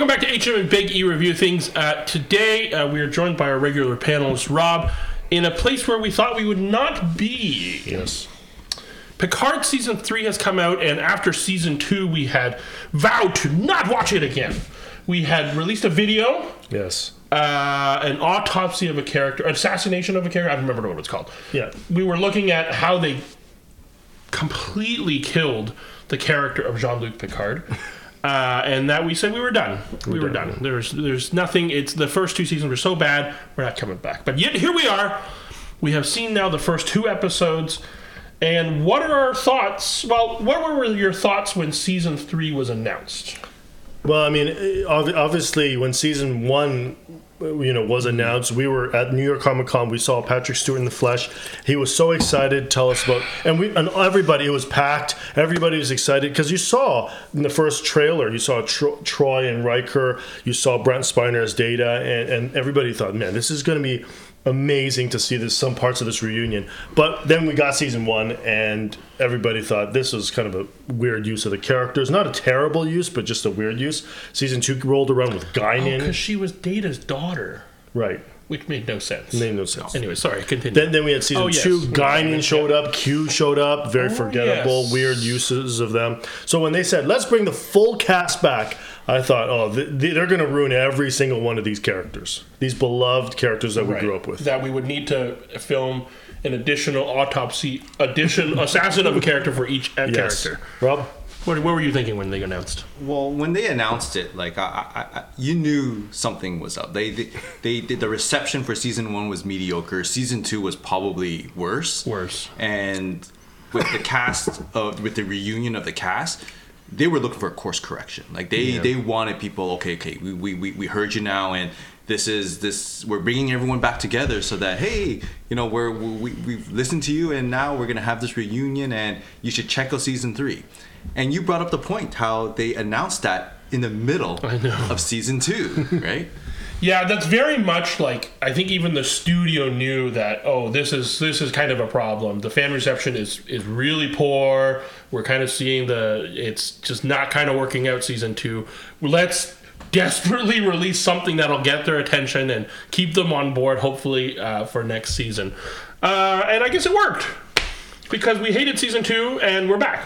welcome back to HM and Big E Review Things. Uh, today, uh, we are joined by our regular panelist, Rob, in a place where we thought we would not be. Yes. Picard season three has come out, and after season two, we had vowed to not watch it again. We had released a video, Yes. uh, an autopsy of a character, assassination of a character. I don't remember what it's called. Yeah. We were looking at how they completely killed the character of Jean Luc Picard. Uh, and that we said we were done. We were done. There's there's nothing. It's the first two seasons were so bad. We're not coming back. But yet here we are. We have seen now the first two episodes. And what are our thoughts? Well, what were your thoughts when season three was announced? Well, I mean, obviously, when season one, you know, was announced, we were at New York Comic Con. We saw Patrick Stewart in the flesh. He was so excited tell us about, and we and everybody. It was packed. Everybody was excited because you saw in the first trailer, you saw Tro- Troi and Riker. You saw Brent Spiner as Data, and and everybody thought, man, this is going to be amazing to see this some parts of this reunion. But then we got season one, and everybody thought this was kind of a weird use of the characters. Not a terrible use, but just a weird use. Season two rolled around with Guinan, oh, Because she was Data's daughter, right? which made no sense. Made no sense. Anyway, sorry, continue. Then, then we had season Oh, yes. two. Guinan showed up. Q showed up. Very oh, forgettable, yes. weird uses of them. So when they said, "Let's bring the full cast back," I thought, "Oh, th- th- they're going to ruin every single one of these characters. These beloved characters that we Right. grew up with." That we would need to film an additional autopsy, addition, assassin of a character for each Yes. character. Rob. What, what were you thinking when they announced? Well, when they announced it, like I, I, I, you knew something was up. They, they, they did the reception for season one was mediocre. Season two was probably worse. Worse. And with the cast of, with the reunion of the cast, they were looking for a course correction. Like they, they wanted people. Okay, okay, we, we, we, we heard you now, and this is this. We're bringing everyone back together so that hey, you know, we're we, we've listened to you, and now we're gonna have this reunion, and you should check out season three. And you brought up the point how they announced that in the middle of season two, right? Yeah, that's very much like I think even the studio knew that oh this is this is kind of a problem. The fan reception is is really poor. We're kind of seeing the it's just not kind of working out season 2. Let's desperately release something that'll get their attention and keep them on board hopefully uh, for next season. Uh, and I guess it worked. Because we hated season 2 and we're back.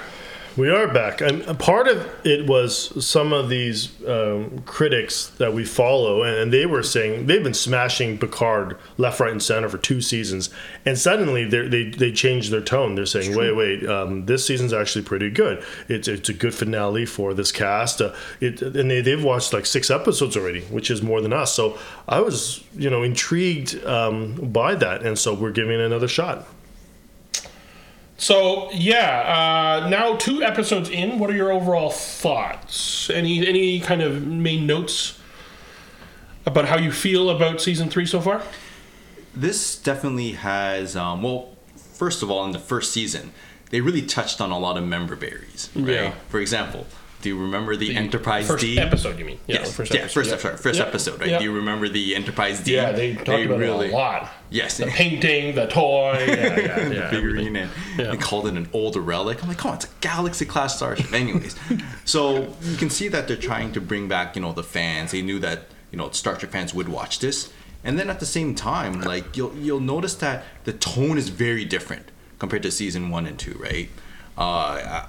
We are back, and part of it was some of these um, critics that we follow, and, they were saying they've been smashing Picard left, right, and center for two seasons, and suddenly they they changed their tone. They're saying, "Wait, wait, um, this season's actually pretty good. It's it's a good finale for this cast." Uh, it, and they they've watched like six episodes already, which is more than us. So I was you know intrigued um, by that, and so we're giving it another shot. So yeah, uh, now two episodes in. What are your overall thoughts? Any any kind of main notes about how you feel about season three so far? this definitely has um, well first of all in the first season they really touched on a lot of member berries right Yeah. for example do you remember the, enterprise first d episode, you mean? Yeah, yes the first yeah, episode, first, sorry, first Yeah. episode right Yeah. do you remember the enterprise d Yeah, they talked about it a lot. yes The painting, the toy, yeah, yeah, yeah, figurine and they called it an older relic. I'm like, come on, it's a galaxy class starship. Anyways, so you can see that they're trying to bring back, you know, the fans. They knew that, you know, Star Trek fans would watch this. And then at the same time, like you'll you'll notice that the tone is very different compared to season one and two, right? Uh,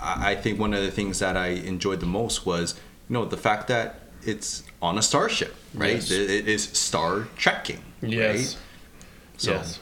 I, I think one of the things that I enjoyed the most was, you know, the fact that it's on a starship, right? Yes. It, it is star trekking, Yes. right? So Yes.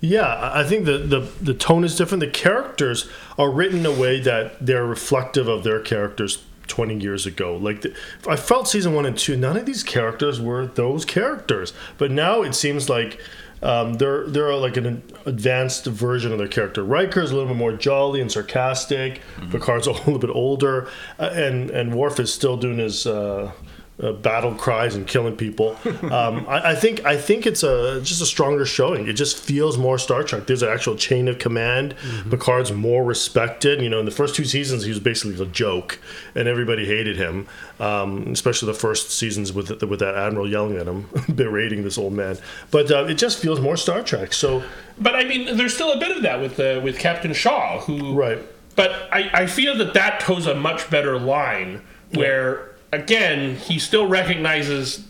Yeah, I I think the, the the tone is different. The characters are written in a way that they're reflective of their characters 20 years ago. Like the, I felt season 1 and 2 none of these characters were those characters. But now it seems like um, they're they're like an advanced version of their character. Riker's a little bit more jolly and sarcastic. Picard's a little bit older, uh, and and Worf is still doing his uh, uh, battle cries and killing people. Um, I, I think I think it's a just a stronger showing. It just feels more Star Trek. There's an actual chain of command. Picard's more respected. You know, in the first two seasons, he was basically a joke, and everybody hated him. Um, especially the first seasons with with that admiral yelling at him, berating this old man. But uh, it just feels more Star Trek. So But I mean, there's still a bit of that with uh, with Captain Shaw, who Right. But I, I feel that that toes a much better line where again, he still recognizes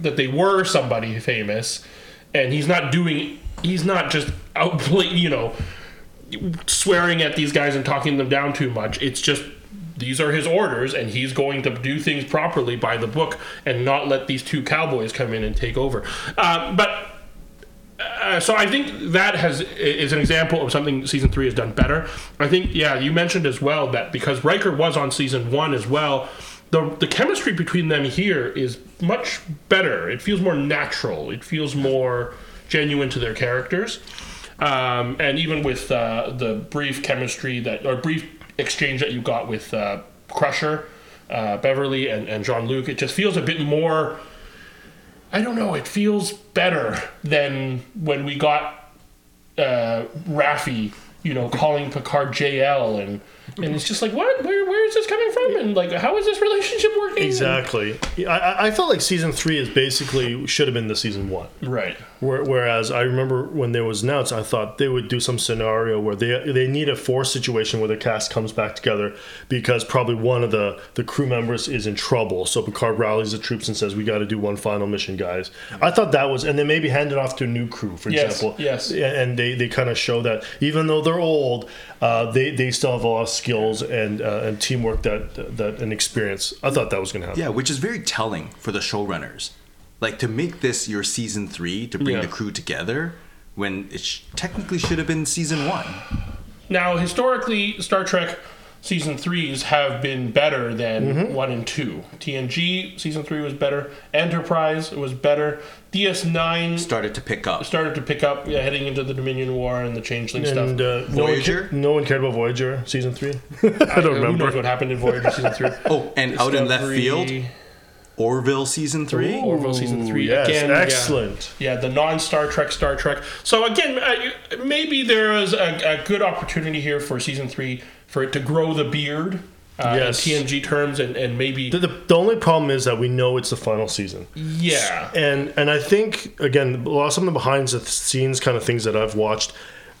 that they were somebody famous, and he's not doing. He's not just out, you know, swearing at these guys and talking them down too much. It's just these are his orders, and he's going to do things properly by the book and not let these two cowboys come in and take over. Uh, but uh, so I think that has is an example of something season three has done better. I think yeah, you mentioned as well that because Riker was on season one as well, the the chemistry between them here is much better. It feels more natural. It feels more genuine to their characters. Um, and even with uh, the brief chemistry that or brief exchange that you got with uh, Crusher, uh, Beverly, and, and Jean it just feels a bit more. I don't know. It feels better than when we got uh, Raffi, you know, calling Picard JL, and and it's just like, what? Where where is this coming from? And like, how is this relationship working? Exactly. I- I, felt like season three is basically should have been the season one. Right. Whereas I remember when there was announced, I thought they would do some scenario where they they need a force situation where the cast comes back together because probably one of the the crew members is in trouble. So Picard rallies the troops and says, "We got to do one final mission, guys." I thought that was, and then maybe hand it off to a new crew, for Yes, example. yes. And they they kind of show that even though they're old, uh, they they still have a lot of skills and uh, and teamwork that that and experience. I thought that was going to happen. Yeah, which is very telling for the showrunners. Like to make this your season three to bring Yeah. the crew together when it sh- technically should have been season one. Now, historically, Star Trek season threes have been better than Mm-hmm. one and two. TNG season three was better. Enterprise was better. DS9 Started to pick up. started to pick up yeah, heading into the Dominion War and the Changeling And stuff. uh, no, one Voyager? ca- no one cared about Voyager season three. I don't Who remember. knows what happened in Voyager season three? Oh, and out in left Discovery- field, Orville season three. Ooh. Orville season three. Yes, Again, yeah. excellent. Yeah, the non Star Trek Star Trek. So again, uh, maybe there is a, a good opportunity here for season three for it to grow the beard. Uh, Yes. in TNG terms, and, and maybe The, the, the only problem is that we know it's the final season, yeah, and and I think again, a lot of some of the behind the scenes kind of things that I've watched.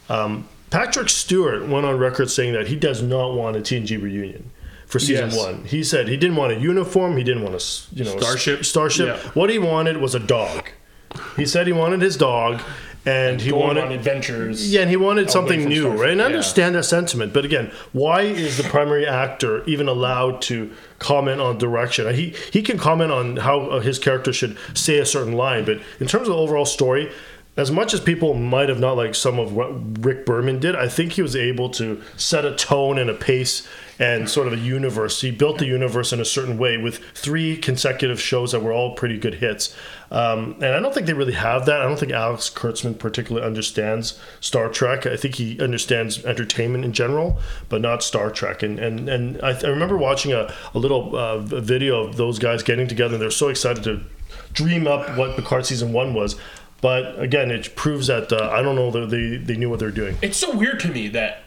Um, Patrick Stewart went on record saying that he does not want a TNG reunion for season Yes. one. He said he didn't want a uniform. He didn't want a you know Starship. Starship. Yeah. What he wanted was a dog. He said he wanted his dog, and he wanted adventures. Yeah, and he wanted something new, right? And I yeah. understand that sentiment, but again, why is the primary actor even allowed to comment on direction? He he can comment on how uh, his character should say a certain line, but in terms of the overall story, as much as people might have not liked some of what Rick Berman did, I think he was able to set a tone and a pace and sort of a universe. He built the universe in a certain way with three consecutive shows that were all pretty good hits. Um, and I don't think they really have that. I don't think Alex Kurtzman particularly understands Star Trek. I think he understands entertainment in general, but not Star Trek. And and, and I, I remember watching a, a little uh, video of those guys getting together. and They're so excited to dream up what Picard season one was. But again, it proves that uh, I don't know that they, they knew what they're doing. It's so weird to me that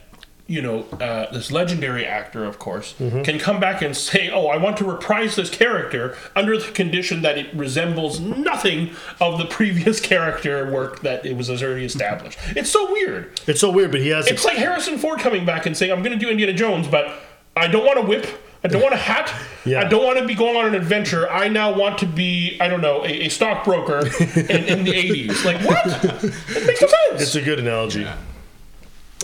you know uh, this legendary actor, of course, Mm-hmm. can come back and say, "Oh, I want to reprise this character under the condition that it resembles nothing of the previous character work that it was already established." It's so weird. It's so weird, but he has. It's like Harrison Ford coming back and saying, "I'm going to do Indiana Jones, but I don't want a whip." I don't want a hat. Yeah. I don't want to be going on an adventure. I now want to be, I don't know, a, a stockbroker in, in the 80s. Like, what? It makes no sense. it's a good analogy.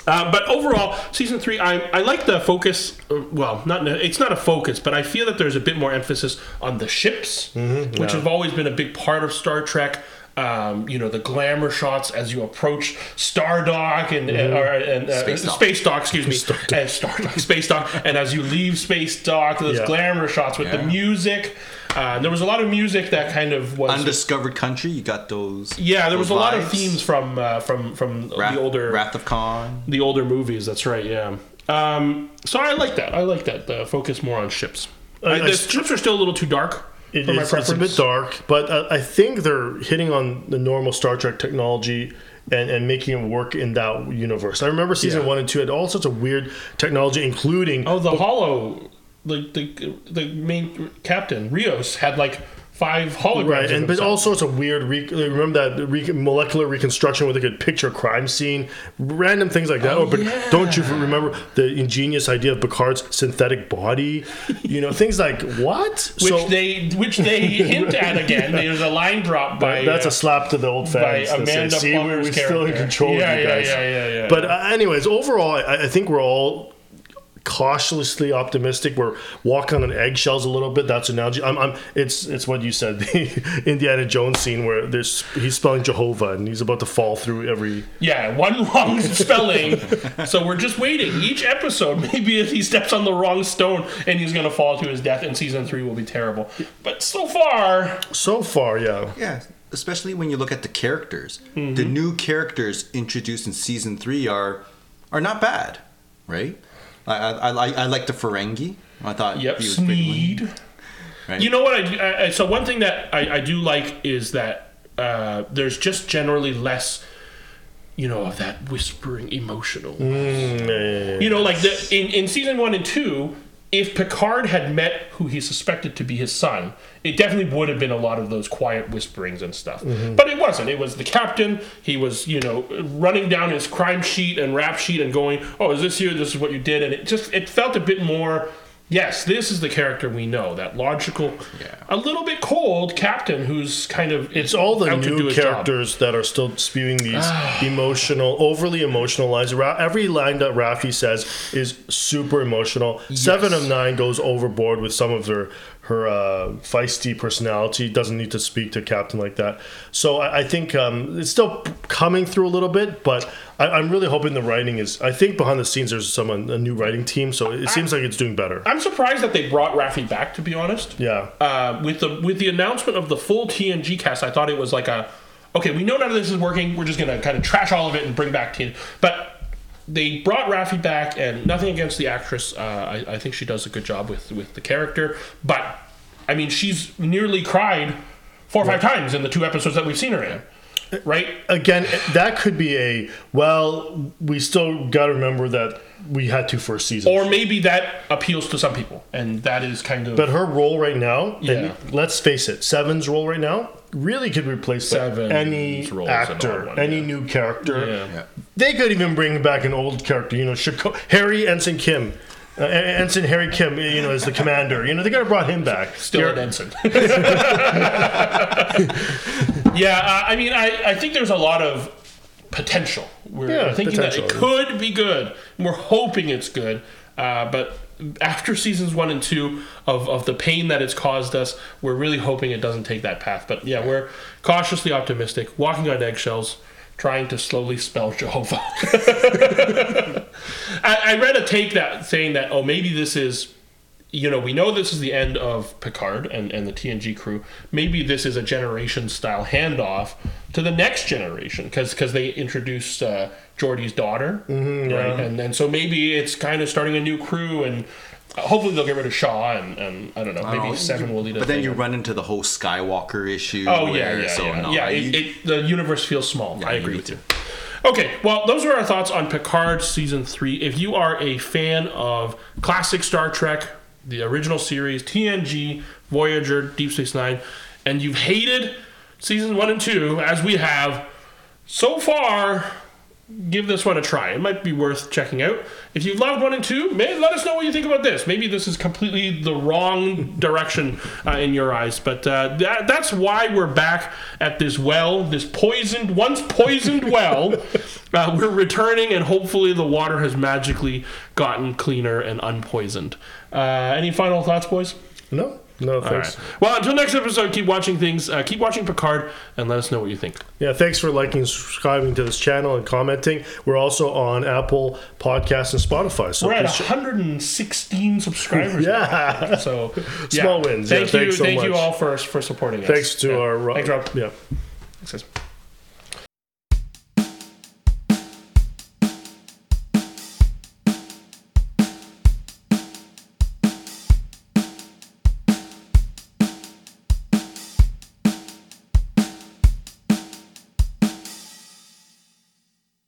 Uh, but overall, season three, I, I like the focus. uh, Well, not it's not a focus, but I feel that there's a bit more emphasis on the ships, which have always been a big part of Star Trek. Um, you know the glamour shots as you approach Star Dock and, and, or, and uh, Space Dock. Space Dock, excuse me, and Star Dock, Space Dock, and as you leave Space Dock, those Yeah. glamour shots with the music. Uh, there was a lot of music that kind of was Undiscovered country. You got those. yeah. There was a those lot of themes from uh, from from Wrath, the older Wrath of Khan. the older movies. That's right. Yeah. Um, so I like that. I like that. The focus more on ships. I, I the st- ships are still a little too dark It for my is, it's a preference. bit dark, but uh, I think they're hitting on the normal Star Trek technology and, and making it work in that universe. I remember season Yeah. one and two had all sorts of weird technology, including Oh, the Hollow, the, the the main captain Rios had like five holograms. Right, and but all sorts of weird. Re- remember that re- molecular reconstruction where they could picture crime scene, random things like that. Oh, Oh, but yeah. don't you remember the ingenious idea of Picard's synthetic body? You know, things like what? which they which they hint at again. There's a line drop by that's uh, a slap to the old by fans. say, Amanda See, we're, we're still in control Yeah, of you yeah, guys. yeah, yeah, yeah, But uh, anyways, overall, I, I think we're all cautiously optimistic. We're walking on eggshells a little bit. That's an analogy. I'm, I'm, it's it's what you said, the Indiana Jones scene where there's he's spelling Jehovah and he's about to fall through every. Yeah, one wrong spelling. so we're just waiting. Each episode, maybe if he steps on the wrong stone and he's going to fall to his death, and season three will be terrible. But so far, So far, yeah. Yeah, especially when you look at the characters. Mm-hmm. The new characters introduced in season three are are not bad, right? I I, I, like- I like the Ferengi. I thought yep, he was pretty. Sneed. Right. You know what? I, I- I so one thing that I, I do like is that uh, there's just generally less, you know, of that whispering emotional. Mm, You know, like the, in in season one and two, if Picard had met who he suspected to be his son, it definitely would have been a lot of those quiet whisperings and stuff. Mm-hmm. But it wasn't. It was the captain. He was, you know, running down his crime sheet and rap sheet and going, "Oh, is this you? This is what you did." And it just it felt a bit more. Yes, this is the character we know. That logical, Yeah. a little bit cold captain who's kind of It's all the out to do new his job. characters that are still spewing these emotional, overly emotionalized. Ra- every line that Raffi says is super emotional. Seven of nine goes overboard with some of her her uh, feisty personality. Doesn't need to speak to a captain like that. So I, I think um, it's still coming through a little bit, but I, I'm really hoping the writing is. I think behind the scenes there's someone a new writing team, so it seems like it's doing better. I'm surprised that they brought Raffi back. To be honest, Yeah. uh, with the with the announcement of the full TNG cast, I thought it was like a okay, we know none of this is working. We're just gonna kind of trash all of it and bring back TNG. But they brought Raffi back, and nothing against the actress. Uh, I, I think she does a good job with with the character. But I mean, she's nearly cried four or five times in the two episodes that we've seen her in. Right? again, that could be a well. We still got to remember that we had two first seasons. Or maybe that appeals to some people, and that is kind of but her role right now, Yeah. and let's face it, Seven's role right now really could replace by Seven's any role is an odd actor, one, any yeah. new character. Yeah. They could even bring back an old character, you know, Chico- Harry Ensign Kim. Uh, Ensign Harry Kim, you know, as the commander. You know, they could have brought him back. Still an ensign. yeah, uh, I mean, I, I think there's a lot of potential. We're Yeah, thinking that it could be good. We're hoping it's good. Uh, but after seasons one and two of, of the pain that it's caused us, we're really hoping it doesn't take that path. But yeah, we're cautiously optimistic, walking on eggshells, trying to slowly spell Jehovah. I, I read a take that saying that, oh, maybe this is you know, we know this is the end of Picard and, and the TNG crew. Maybe this is a generation style handoff to the next generation because they introduced uh, Geordi's daughter, right? And and so maybe it's kind of starting a new crew and hopefully they'll get rid of Shaw and, and I don't know, maybe Oh, Seven you- will lead. But then you run into the whole Skywalker issue. Oh yeah, where- yeah, so yeah. no, yeah it, it, the universe feels small. Yeah, I agree with you. Okay, well, those were our thoughts on Picard season three. If you are a fan of classic Star Trek, the original series, TNG, Voyager, Deep Space Nine, and you've hated seasons one and two, as we have so far, give this one a try. It might be worth checking out. If you loved one and two, may, let us know what you think about this. Maybe this is completely the wrong direction uh, in your eyes, but uh, that, that's why we're back at this well, this poisoned, once poisoned well. Uh, we're returning, and hopefully the water has magically gotten cleaner and unpoisoned. Uh, any final thoughts, boys? No, no, thanks. right. Well, until next episode, keep watching things. Uh, keep watching Picard, and let us know what you think. Yeah, thanks for liking and subscribing to this channel and commenting. We're also on Apple Podcasts and Spotify. So We're at please ch- 116 subscribers. now. yeah. So yeah. Small wins. Yeah, Thank you, thanks so thank you all for for supporting us. Thanks to Yeah. our thanks, Rob. yeah. Thanks, guys.